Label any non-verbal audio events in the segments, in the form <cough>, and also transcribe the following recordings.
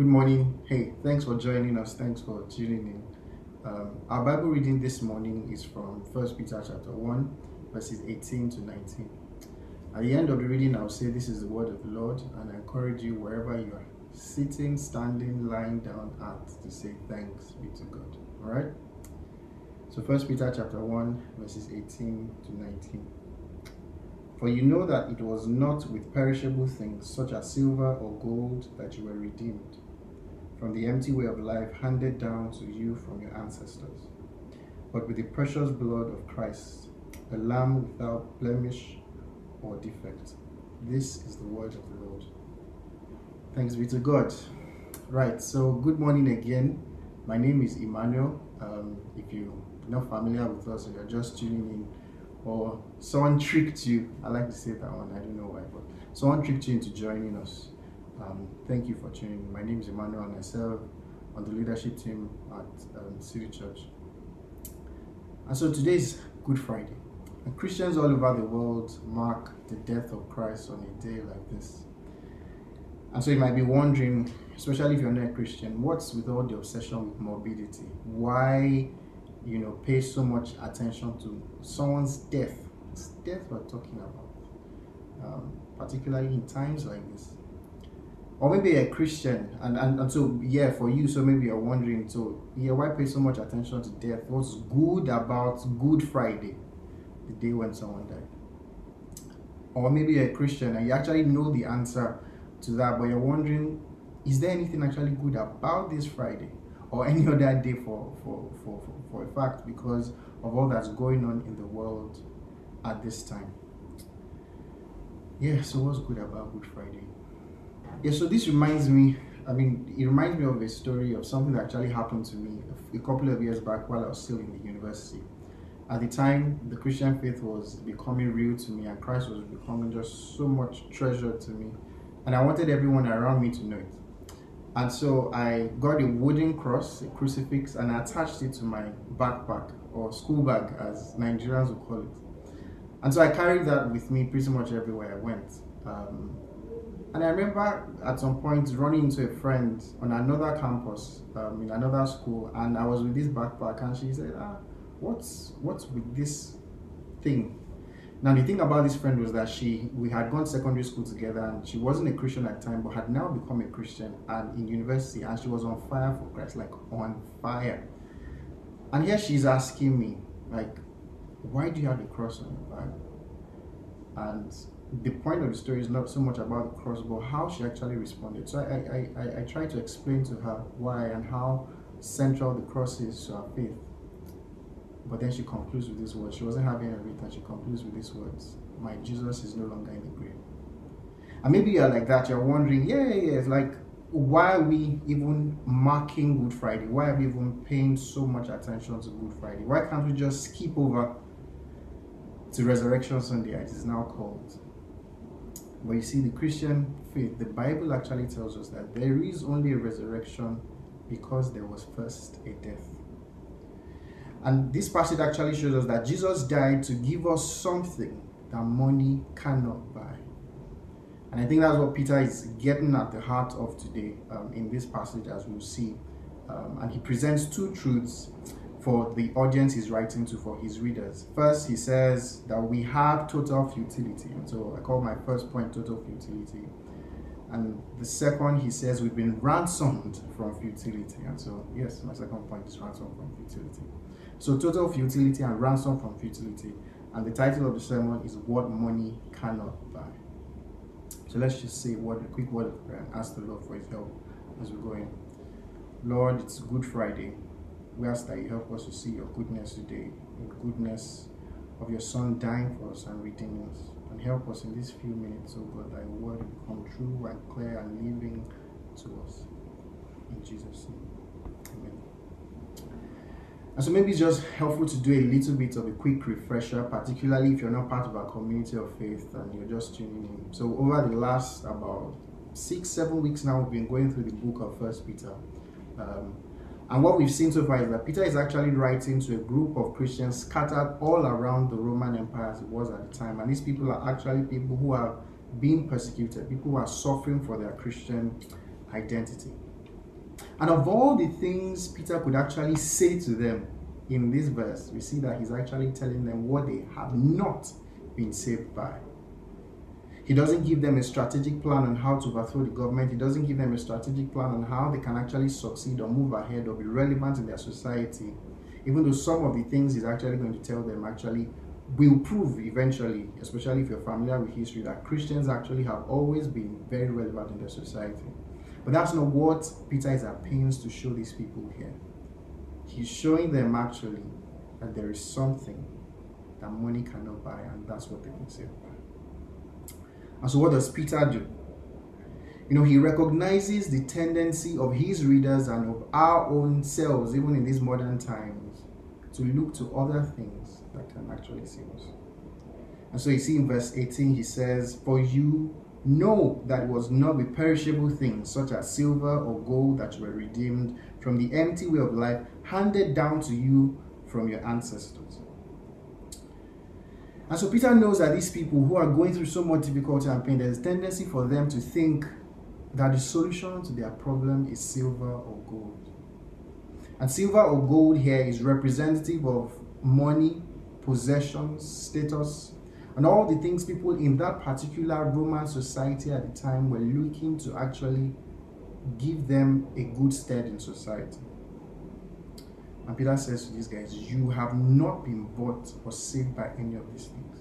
Good morning. Hey, thanks for joining us. Thanks for tuning in. Um, our Bible reading this morning is from 1 Peter chapter 1, verses 18 to 19. At the end of the reading, I'll say this is the word of the Lord, and I encourage you wherever you are, sitting, standing, lying down at, to say thanks be to God. All right? So 1 Peter chapter 1, verses 18 to 19. For you know that it was not with perishable things, such as silver or gold, that you were redeemed from the empty way of life handed down to you from your ancestors, but with the precious blood of Christ, a lamb without blemish or defect. This is the word of the Lord. Thanks be to God. Right, so good morning again. My name is Emmanuel. Um, if you're not familiar with us or you're just tuning in, or someone tricked you, I like to say that one, I don't know why, but someone tricked you into joining us. Um, thank you for tuning. My name is Emmanuel and I serve on the leadership team at um, City Church. And so today is Good Friday. And Christians all over the world mark the death of Christ on a day like this. And so you might be wondering, especially if you're not a Christian, what's with all the obsession with morbidity? Why, you know, pay so much attention to someone's death? It's death we're talking about, um, particularly in times like this or maybe a Christian, and, and, and so yeah, for you, so maybe you're wondering, so yeah, why pay so much attention to death? What's good about Good Friday, the day when someone died? Or maybe you're a Christian and you actually know the answer to that, but you're wondering, is there anything actually good about this Friday or any other day for for, for, for, for a fact because of all that's going on in the world at this time? Yeah, so what's good about Good Friday? Yeah, so this reminds me, I mean, it reminds me of a story of something that actually happened to me a couple of years back while I was still in the university. At the time, the Christian faith was becoming real to me, and Christ was becoming just so much treasure to me. And I wanted everyone around me to know it. And so I got a wooden cross, a crucifix, and I attached it to my backpack or school bag, as Nigerians would call it. And so I carried that with me pretty much everywhere I went. Um, and I remember at some point running into a friend on another campus um, in another school, and I was with this backpack, and she said, "Ah, what's what's with this thing?" Now the thing about this friend was that she we had gone secondary school together, and she wasn't a Christian at the time, but had now become a Christian and in university, and she was on fire for Christ, like on fire. And here she's asking me, like, "Why do you have a cross on your back?" And the point of the story is not so much about the cross, but how she actually responded. So I, I, I, I try to explain to her why and how central the cross is to our faith. But then she concludes with these words. She wasn't having a read, and she concludes with these words My Jesus is no longer in the grave. And maybe you're like that, you're wondering, yeah, yeah, it's like, why are we even marking Good Friday? Why are we even paying so much attention to Good Friday? Why can't we just skip over to Resurrection Sunday, as it is now called? But you see, the Christian faith, the Bible actually tells us that there is only a resurrection because there was first a death. And this passage actually shows us that Jesus died to give us something that money cannot buy. And I think that's what Peter is getting at the heart of today um, in this passage, as we'll see. Um, and he presents two truths for the audience he's writing to for his readers. First, he says that we have total futility. And so I call my first point total futility. And the second, he says we've been ransomed from futility. And so, yes, my second point is ransom from futility. So, total futility and ransom from futility. And the title of the sermon is What Money Cannot Buy. So, let's just say what a quick word of prayer and ask the Lord for his help as we go in. Lord, it's Good Friday. We ask that you help us to see your goodness today, the goodness of your Son dying for us and redeeming us. And help us in these few minutes, oh God, that your word will become true and clear and living to us. In Jesus' name. Amen. And so maybe it's just helpful to do a little bit of a quick refresher, particularly if you're not part of our community of faith and you're just tuning in. So over the last about six, seven weeks now, we've been going through the book of First Peter. Um, and what we've seen so far is that Peter is actually writing to a group of Christians scattered all around the Roman Empire as it was at the time. And these people are actually people who are being persecuted, people who are suffering for their Christian identity. And of all the things Peter could actually say to them in this verse, we see that he's actually telling them what they have not been saved by. He doesn't give them a strategic plan on how to overthrow the government. He doesn't give them a strategic plan on how they can actually succeed or move ahead or be relevant in their society. Even though some of the things he's actually going to tell them actually will prove eventually, especially if you're familiar with history, that Christians actually have always been very relevant in their society. But that's not what Peter is at pains to show these people here. He's showing them actually that there is something that money cannot buy, and that's what they can say. And so, what does Peter do? You know, he recognizes the tendency of his readers and of our own selves, even in these modern times, to look to other things that can actually save us. And so, you see in verse 18, he says, For you know that it was not with perishable things, such as silver or gold, that were redeemed from the empty way of life handed down to you from your ancestors and so Peter knows that these people who are going through so much difficulty and pain, there's a tendency for them to think that the solution to their problem is silver or gold. And silver or gold here is representative of money, possessions, status, and all the things people in that particular Roman society at the time were looking to actually give them a good stead in society. And Peter says to these guys, You have not been bought or saved by any of these things.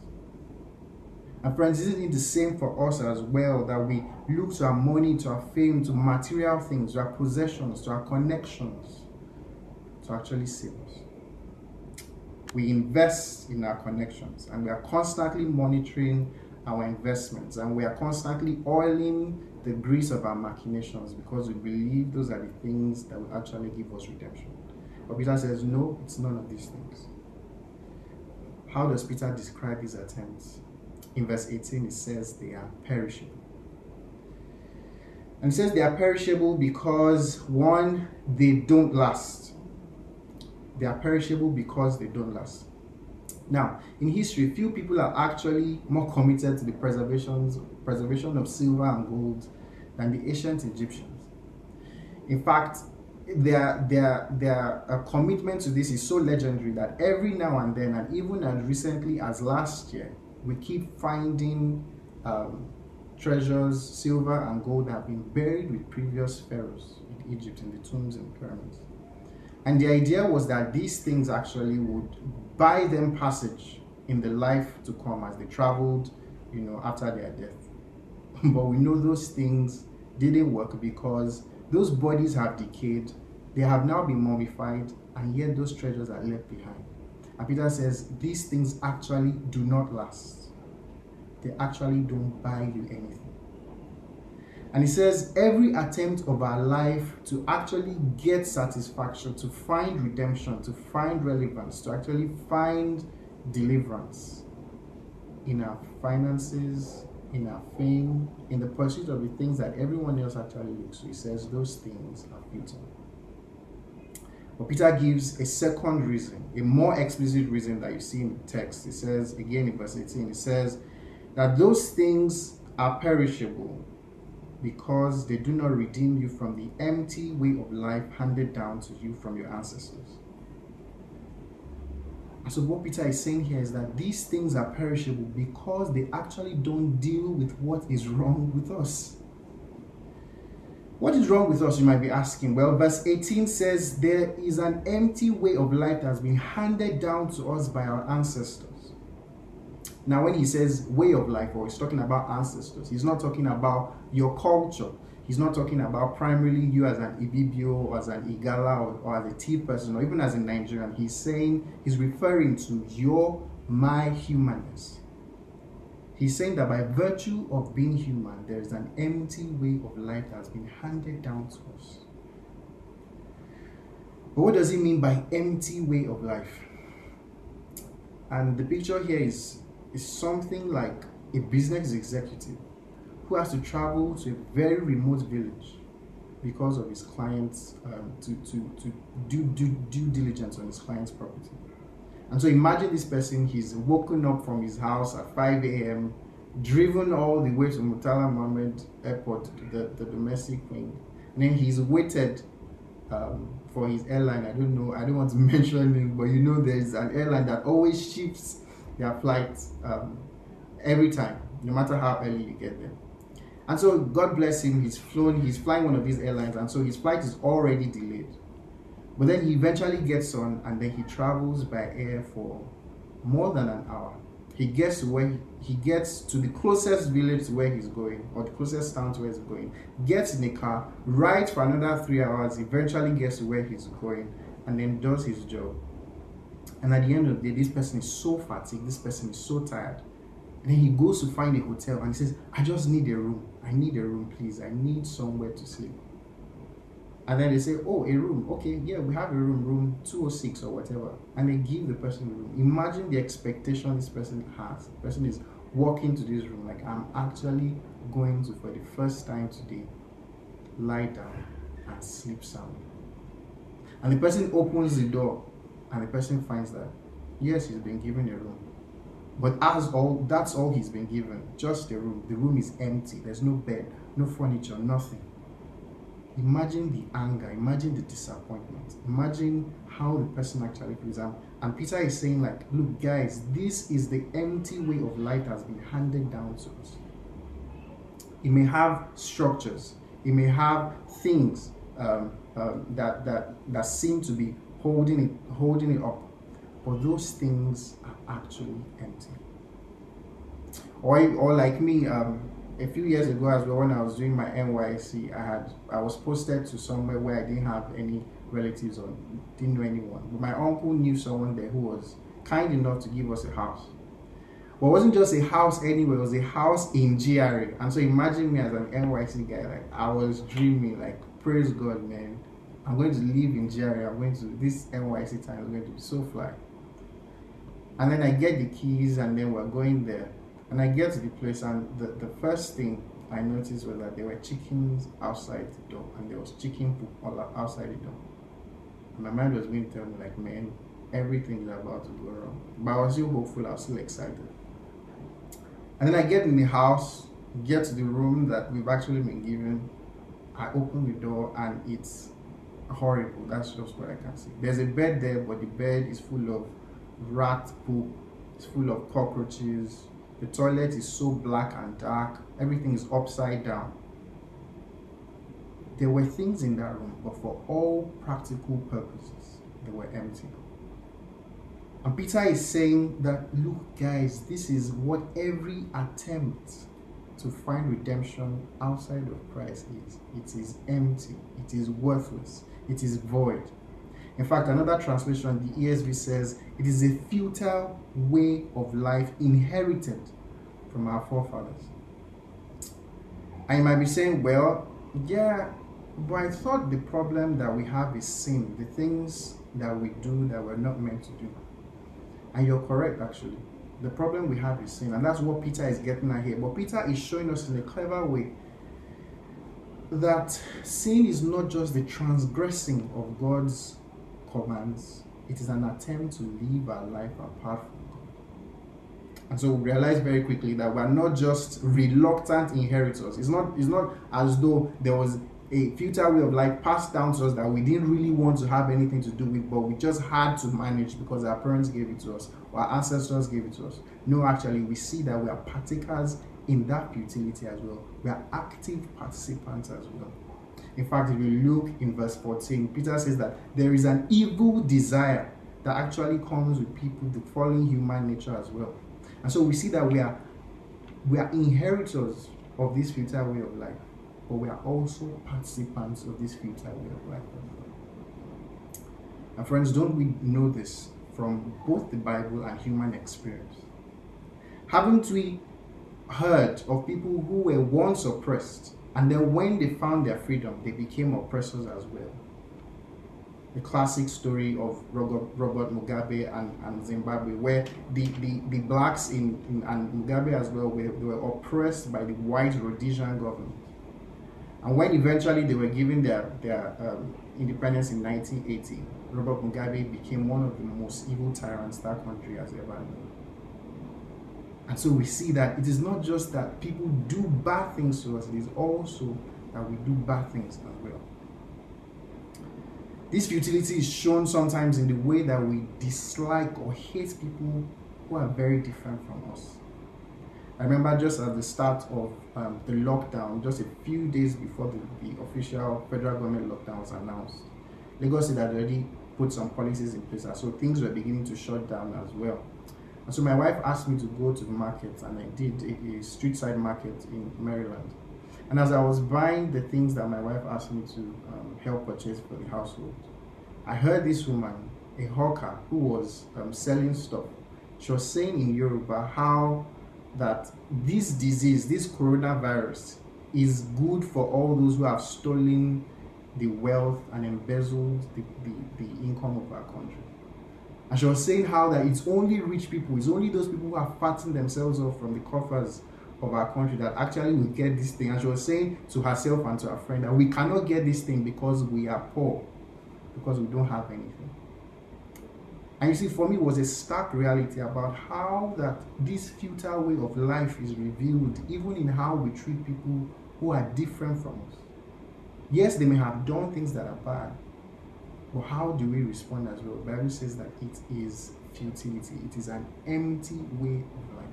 And friends, isn't it the same for us as well that we look to our money, to our fame, to material things, to our possessions, to our connections to actually save us? We invest in our connections and we are constantly monitoring our investments and we are constantly oiling the grease of our machinations because we believe those are the things that will actually give us redemption. But Peter says, no, it's none of these things. How does Peter describe his attempts? In verse 18, it says they are perishable. And says they are perishable because, one, they don't last. They are perishable because they don't last. Now, in history, few people are actually more committed to the preservation of silver and gold than the ancient Egyptians. In fact, their their their uh, commitment to this is so legendary that every now and then, and even as recently as last year, we keep finding um, treasures, silver and gold that have been buried with previous pharaohs in Egypt in the tombs and pyramids. And the idea was that these things actually would buy them passage in the life to come as they traveled, you know, after their death. <laughs> but we know those things didn't work because those bodies have decayed, they have now been mummified, and yet those treasures are left behind. And Peter says these things actually do not last. They actually don't buy you anything. And he says every attempt of our life to actually get satisfaction, to find redemption, to find relevance, to actually find deliverance in our finances, in our fame, in the pursuit of the things that everyone else actually looks to. He says those things are futile. But Peter gives a second reason, a more explicit reason that you see in the text. He says, again in verse 18, he says that those things are perishable because they do not redeem you from the empty way of life handed down to you from your ancestors. So, what Peter is saying here is that these things are perishable because they actually don't deal with what is wrong with us. What is wrong with us, you might be asking? Well, verse 18 says, There is an empty way of life that has been handed down to us by our ancestors. Now, when he says way of life, or he's talking about ancestors, he's not talking about your culture. He's not talking about primarily you as an Ibibio or as an Igala or, or as a T person or even as a Nigerian. He's saying, he's referring to your, my humanness. He's saying that by virtue of being human, there is an empty way of life that has been handed down to us. But what does he mean by empty way of life? And the picture here is, is something like a business executive who has to travel to a very remote village because of his clients um, to, to, to do due, due diligence on his client's property. And so imagine this person, he's woken up from his house at 5 a.m., driven all the way to Murtala Muhammed Airport, the, the domestic wing. And then he's waited um, for his airline. I don't know, I don't want to <laughs> mention it, but you know there's an airline that always shifts their flights um, every time, no matter how early you get there. And so God bless him, he's flown, he's flying one of these airlines, and so his flight is already delayed. But then he eventually gets on and then he travels by air for more than an hour. He gets where he, he gets to the closest village where he's going, or the closest town to where he's going, gets in a car, rides for another three hours, eventually gets to where he's going, and then does his job. And at the end of the day, this person is so fatigued, this person is so tired. And then he goes to find a hotel and he says, I just need a room. I need a room, please. I need somewhere to sleep. And then they say, Oh, a room. Okay, yeah, we have a room, room 206 or whatever. And they give the person a room. Imagine the expectation this person has. The person is walking to this room, like, I'm actually going to, for the first time today, lie down and sleep soundly. And the person opens the door and the person finds that, yes, he's been given a room. But as all that's all he's been given, just a room. The room is empty. There's no bed, no furniture, nothing. Imagine the anger, imagine the disappointment, imagine how the person actually feels. And, and Peter is saying, like, look, guys, this is the empty way of life that has been handed down to us. It may have structures, it may have things um, um, that that that seem to be holding it holding it up, those things are actually empty. Or, or like me, um, a few years ago as well when I was doing my NYSC, I had I was posted to somewhere where I didn't have any relatives or didn't know anyone. But my uncle knew someone there who was kind enough to give us a house. But it wasn't just a house anywhere, it was a house in GRA. And so imagine me as an NYSC guy, like I was dreaming, like praise God, man. I'm going to live in GRA. I'm going to this NYSC time is going to be so fly. And then I get the keys and then we're going there. And I get to the place, and the, the first thing I noticed was that there were chickens outside the door, and there was chicken poop all outside the door. And my mind was being to me, like, man, everything is about to go wrong. But I was still hopeful, I was still excited. And then I get in the house, get to the room that we've actually been given. I open the door, and it's horrible. That's just what I can see. There's a bed there, but the bed is full of rat poop, it's full of cockroaches, the toilet is so black and dark. Everything is upside down. There were things in that room, but for all practical purposes, they were empty. And Peter is saying that, look, guys, this is what every attempt to find redemption outside of Christ is. It is empty, it is worthless, it is void. In fact, another translation, the ESV says, it is a futile way of life inherited from our forefathers. And you might be saying, well, yeah, but I thought the problem that we have is sin, the things that we do that we're not meant to do. And you're correct, actually. The problem we have is sin, and that's what Peter is getting at here. But Peter is showing us in a clever way that sin is not just the transgressing of God's commands, it is an attempt to live our life apart from God. And so we realize very quickly that we're not just reluctant inheritors. It's not, it's not as though there was a future way of life passed down to us that we didn't really want to have anything to do with, but we just had to manage because our parents gave it to us or our ancestors gave it to us. No, actually, we see that we are partakers in that futility as well. We are active participants as well. In fact, if you look in verse 14, Peter says that there is an evil desire that actually comes with people, the fallen human nature as well. And so we see that we are we are inheritors of this future way of life, but we are also participants of this future way of life. And friends, don't we know this from both the Bible and human experience? Haven't we heard of people who were once oppressed, and then when they found their freedom, they became oppressors as well. The classic story of Robert, Mugabe and, and Zimbabwe, where the, the, the blacks in, in and Mugabe as well were, were oppressed by the white Rhodesian government. And when eventually they were given their, their um, independence in 1980, Robert Mugabe became one of the most evil tyrants that country has ever known. And so we see that it is not just that people do bad things to us, it is also that we do bad things as well. This futility is shown sometimes in the way that we dislike or hate people who are very different from us. I remember just at the start of um, the lockdown, just a few days before the, the official federal government lockdown was announced, Lagos had already put some policies in place, so things were beginning to shut down as well. So my wife asked me to go to the market, and I did a, a street side market in Maryland. And as I was buying the things that my wife asked me to um, help purchase for the household, I heard this woman, a hawker, who was um, selling stuff. She was saying in Yoruba how that this disease, this coronavirus, is good for all those who have stolen the wealth and embezzled the, the, the income of our country. And she was saying how that it's only rich people, it's only those people who are fattened themselves off from the coffers of our country that actually will get this thing. And she was saying to herself and to her friend that we cannot get this thing because we are poor, because we don't have anything. And you see, for me, it was a stark reality about how that this futile way of life is revealed, even in how we treat people who are different from us. Yes, they may have done things that are bad, but how do we respond as well? Bible says that it is futility, it is an empty way of life.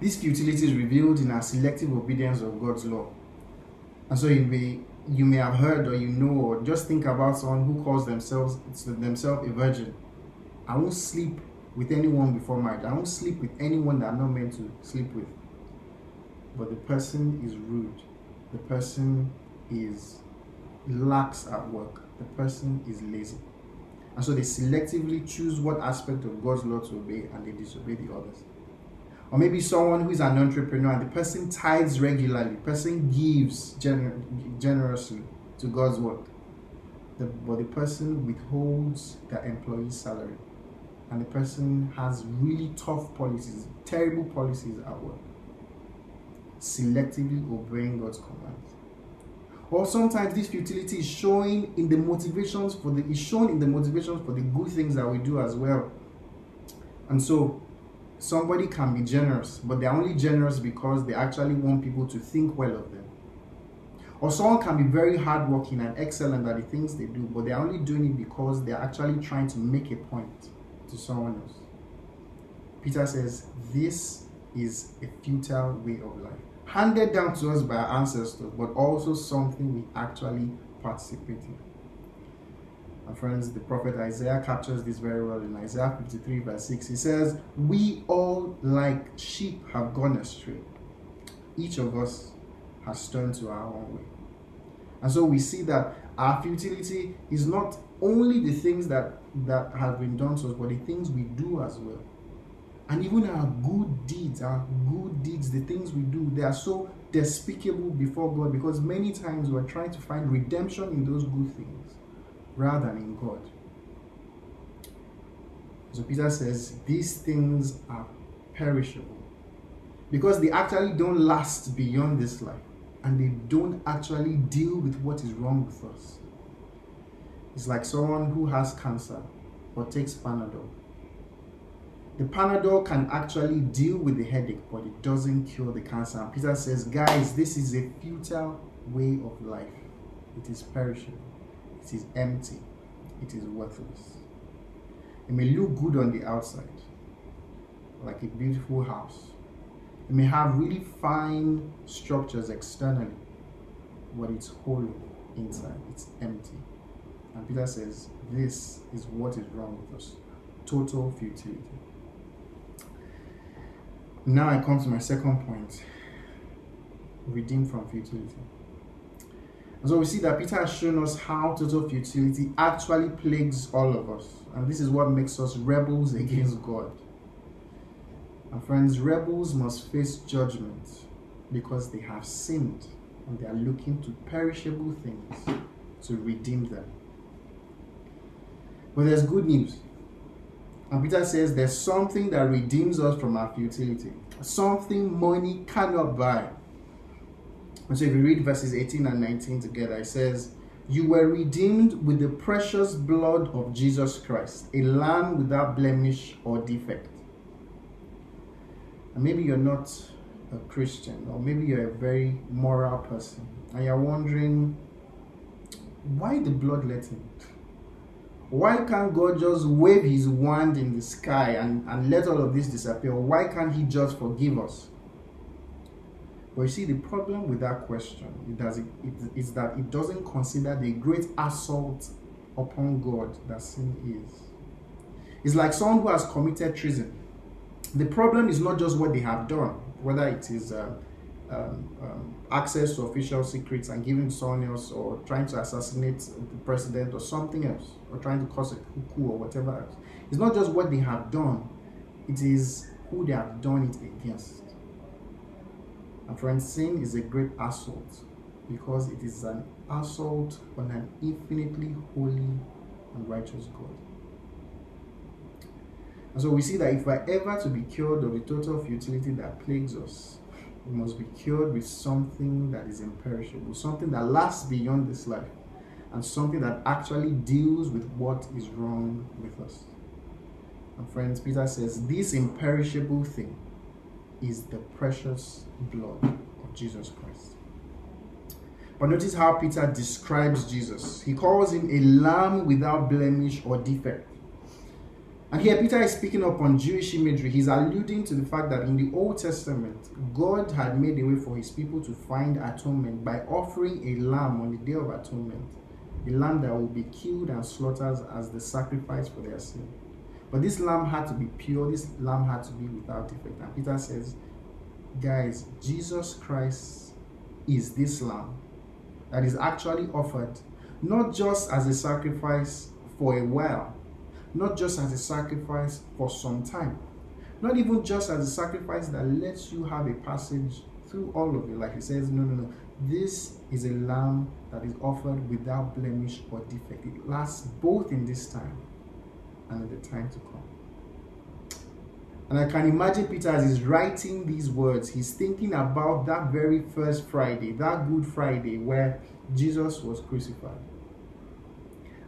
This futility is revealed in our selective obedience of God's law. And so you may, you may have heard or you know, or just think about someone who calls themselves themselves a virgin. I won't sleep with anyone before marriage. I won't sleep with anyone that I'm not meant to sleep with. But the person is rude. The person is lax at work. The person is lazy. And so they selectively choose what aspect of God's law to obey and they disobey the others. Or maybe someone who is an entrepreneur and the person tithes regularly, person gives gener- generously to God's work. The, but the person withholds their employee's salary. And the person has really tough policies, terrible policies at work. Selectively obeying God's commands. Or sometimes this futility is showing in the motivations for the is shown in the motivations for the good things that we do as well. And so somebody can be generous, but they're only generous because they actually want people to think well of them. Or someone can be very hardworking and excellent at the things they do, but they're only doing it because they're actually trying to make a point to someone else. Peter says this is a futile way of life handed down to us by our ancestors, but also something we actually participate in. My friends, the prophet Isaiah captures this very well in Isaiah 53, verse 6. He says, We all, like sheep, have gone astray. Each of us has turned to our own way. And so we see that our futility is not only the things that, that have been done to us, but the things we do as well. And even our good deeds, our good deeds, the things we do, they are so despicable before God because many times we're trying to find redemption in those good things rather than in God. So Peter says these things are perishable because they actually don't last beyond this life and they don't actually deal with what is wrong with us. It's like someone who has cancer but takes Panadol the Panadol can actually deal with the headache, but it doesn't cure the cancer. And Peter says, guys, this is a futile way of life. It is perishable. It is empty. It is worthless. It may look good on the outside, like a beautiful house. It may have really fine structures externally, but it's hollow inside. It's empty. And Peter says, this is what is wrong with us. Total futility. Now I come to my second point redeemed from futility. And so we see that Peter has shown us how total futility actually plagues all of us. And this is what makes us rebels against God. And friends, rebels must face judgment because they have sinned and they are looking to perishable things to redeem them. But there's good news. And Peter says there's something that redeems us from our futility, something money cannot buy. And so if you read verses 18 and 19 together, it says, You were redeemed with the precious blood of Jesus Christ, a lamb without blemish or defect. And maybe you're not a Christian, or maybe you're a very moral person, and you're wondering, why the bloodletting? Why can't God just wave his wand in the sky and, and let all of this disappear? Why can't he just forgive us? But you see, the problem with that question it does, it, it, is that it doesn't consider the great assault upon God that sin is. It's like someone who has committed treason. The problem is not just what they have done, whether it is uh, um, um, access to official secrets and giving someone else, or trying to assassinate the president, or something else, or trying to cause a coup or whatever else. It's not just what they have done, it is who they have done it against. And friends, sin is a great assault because it is an assault on an infinitely holy and righteous God. And so we see that if we're ever to be cured of the total futility that plagues us, we must be cured with something that is imperishable, something that lasts beyond this life, and something that actually deals with what is wrong with us. And friends, Peter says, this imperishable thing is the precious blood of Jesus Christ. But notice how Peter describes Jesus. He calls him a lamb without blemish or defect. And here Peter is speaking up on Jewish imagery. He's alluding to the fact that in the Old Testament, God had made a way for his people to find atonement by offering a lamb on the day of atonement, a lamb that will be killed and slaughtered as the sacrifice for their sin. But this lamb had to be pure, this lamb had to be without defect. And Peter says, guys, Jesus Christ is this lamb that is actually offered not just as a sacrifice for a while not just as a sacrifice for some time, not even just as a sacrifice that lets you have a passage through all of it. Like he says, no, no, no. This is a lamb that is offered without blemish or defect. It lasts both in this time and in the time to come. And I can imagine Peter as he's writing these words, he's thinking about that very first Friday, that Good Friday where Jesus was crucified.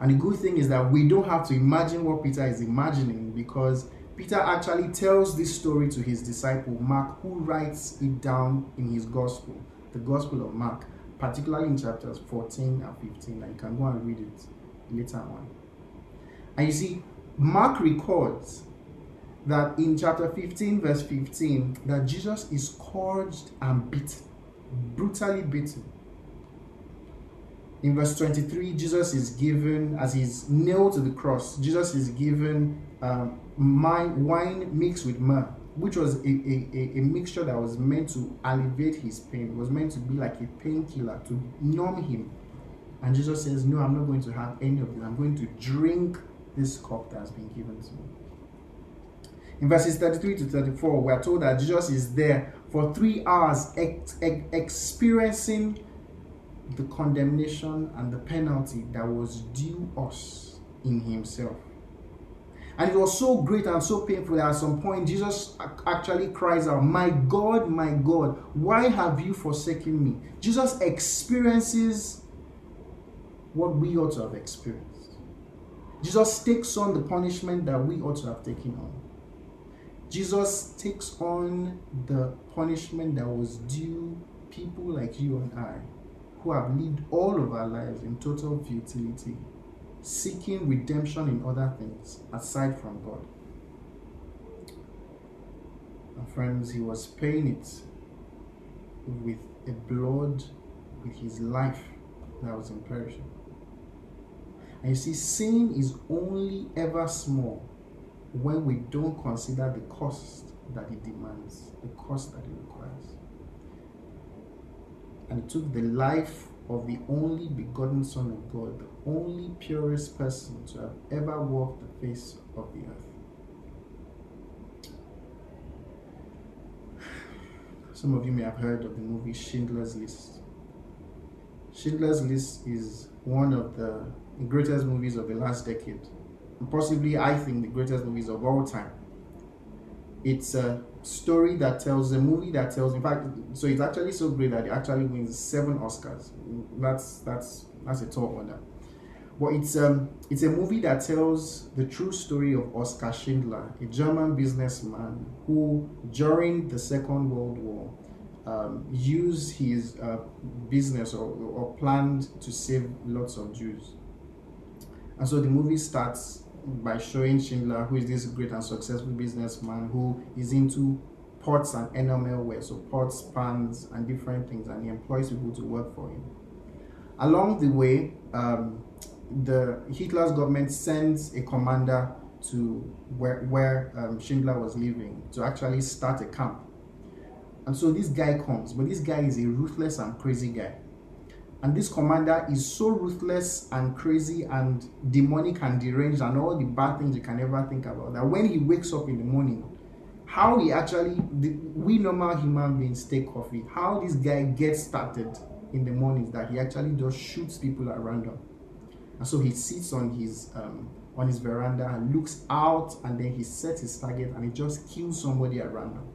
And the good thing is that we don't have to imagine what Peter is imagining because Peter actually tells this story to his disciple Mark, who writes it down in his gospel, the Gospel of Mark, particularly in chapters 14 and 15. And you can go and read it later on. And you see, Mark records that in chapter 15, verse 15, that Jesus is scourged and beaten, brutally beaten. In verse 23, Jesus is given, as he's nailed to the cross, Jesus is given um, wine mixed with myrrh, which was a, a, a mixture that was meant to alleviate his pain. It was meant to be like a painkiller to numb him. And Jesus says, No, I'm not going to have any of this. I'm going to drink this cup that has been given to me. In verses 33 to 34, we are told that Jesus is there for three hours ex- ex- experiencing the condemnation and the penalty that was due us in himself. And it was so great and so painful that at some point Jesus actually cries out, My God, my God, why have you forsaken me? Jesus experiences what we ought to have experienced. Jesus takes on the punishment that we ought to have taken on. Jesus takes on the punishment that was due people like you and I who have lived all of our lives in total futility, seeking redemption in other things aside from God. And friends, he was paying it with a blood, with his life that was imperishable. And you see, sin is only ever small when we don't consider the cost that it demands, the cost that it requires and took the life of the only begotten Son of God, the only purest person to have ever walked the face of the earth. some of you may have heard of the movie Schindler's List. Schindler's List is one of the greatest movies of the last decade. And possibly, I think, the greatest movies of all time. It's a story that tells, a movie that tells, in fact, so it's actually so great that it actually wins seven Oscars. That's, that's, that's a tall order. But it's um it's a movie that tells the true story of Oskar Schindler, a German businessman who, during the Second World War, um, used his uh, business or, or planned to save lots of Jews. And so the movie starts by showing Schindler, who is this great and successful businessman who is into pots and enamel ware, so pots, pans, and different things, and he employs people to work for him. Along the way, um, the Hitler's government sends a commander to where, where um, Schindler was living to actually start a camp. And so this guy comes, but this guy is a ruthless and crazy guy. And this commander is so ruthless and crazy and demonic and deranged and all the bad things you can ever think about that when he wakes up in the morning, how he actually, we normal human beings take coffee, how this guy gets started in the morning is that he actually just shoots people at random. And so he sits on his um, on his veranda and looks out, and then he sets his target and he just kills somebody at random.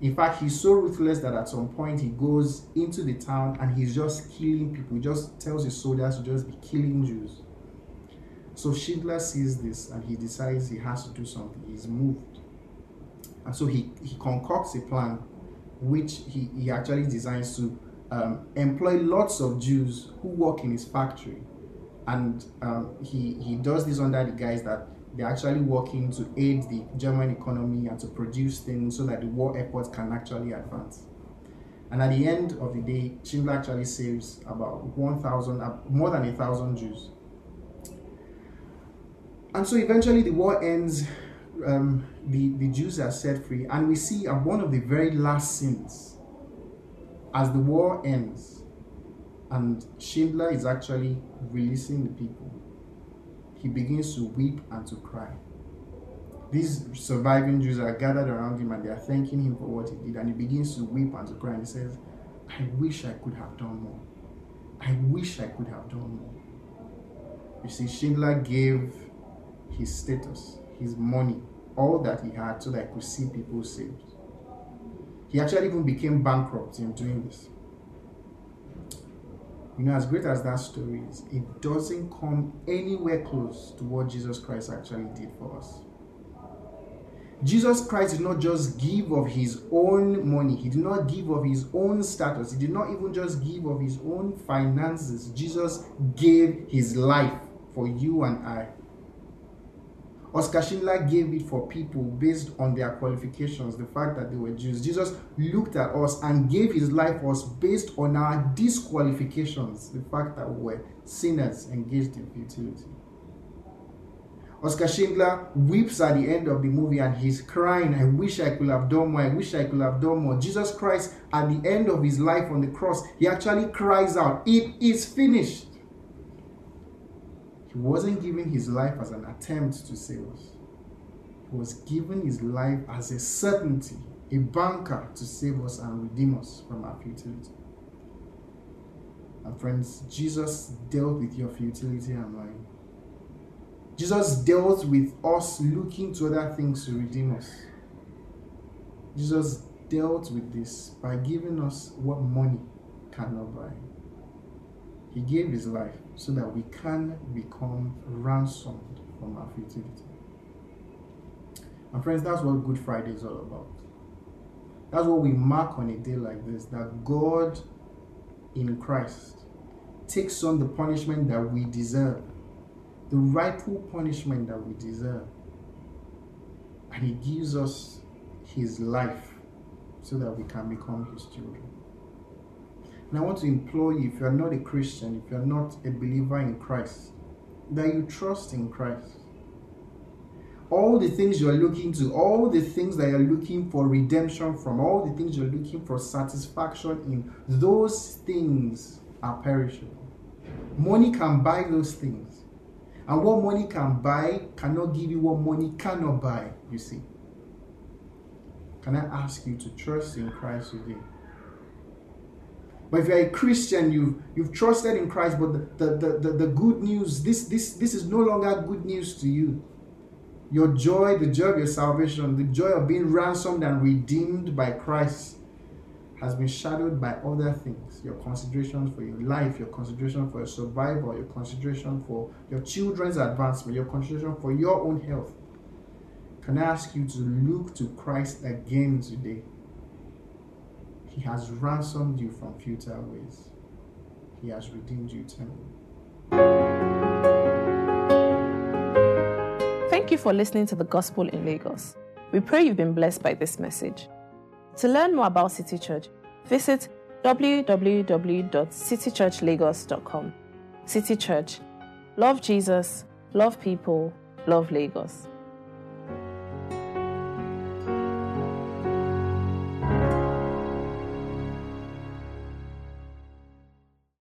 In fact, he's so ruthless that at some point he goes into the town and he's just killing people. He just tells his soldiers to just be killing Jews. So Schindler sees this and he decides he has to do something. He's moved. And so he, he concocts a plan which he, he actually designs to um, employ lots of Jews who work in his factory and um, he he does this under the guise that they're actually working to aid the German economy and to produce things so that the war efforts can actually advance. And at the end of the day, Schindler actually saves about 1,000, uh, more than a thousand Jews. And so eventually the war ends, um, the, the Jews are set free, and we see uh, one of the very last scenes as the war ends and Schindler is actually releasing the people. He begins to weep and to cry. These surviving Jews are gathered around him and they are thanking him for what he did. And he begins to weep and to cry and he says, I wish I could have done more. I wish I could have done more. You see, Schindler gave his status, his money, all that he had so that he could see people saved. He actually even became bankrupt in doing this. You know, as great as that story is, it doesn't come anywhere close to what Jesus Christ actually did for us. Jesus Christ did not just give of his own money, he did not give of his own status, he did not even just give of his own finances. Jesus gave his life for you and I. Oskar Schindler gave it for people based on their qualifications, the fact that they were Jews. Jesus looked at us and gave his life for us based on our disqualifications, the fact that we were sinners engaged in futility. Oskar Schindler weeps at the end of the movie and he's crying, I wish I could have done more, I wish I could have done more. Jesus Christ, at the end of his life on the cross, he actually cries out, It is finished. He wasn't giving his life as an attempt to save us. He was giving his life as a certainty, a banker to save us and redeem us from our futility. And friends, Jesus dealt with your futility and mine. Jesus dealt with us looking to other things to redeem us. Jesus dealt with this by giving us what money cannot buy. He gave his life so that we can become ransomed from our futility. And friends, that's what Good Friday is all about. That's what we mark on a day like this that God in Christ takes on the punishment that we deserve, the rightful punishment that we deserve, and He gives us His life so that we can become His children. And I want to implore you, if you are not a Christian, if you are not a believer in Christ, that you trust in Christ. All the things you are looking to, all the things that you're looking for redemption from, all the things you're looking for satisfaction in, those things are perishable. Money can buy those things. And what money can buy cannot give you what money cannot buy, you see. Can I ask you to trust in Christ today? But if you're a Christian, you've you've trusted in Christ, but the, the, the, the, good news, this this this is no longer good news to you. Your joy, the joy of your salvation, the joy of being ransomed and redeemed by Christ has been shadowed by other things. Your consideration for your life, your consideration for your survival, your consideration for your children's advancement, your consideration for your own health. Can I ask you to look to Christ again today? He has ransomed you from futile ways. He has redeemed you eternally. Thank you for listening to the Gospel in Lagos. We pray you've been blessed by this message. To learn more about City Church, visit www.citychurchlagos.com. City Church. Love Jesus, love people, love Lagos.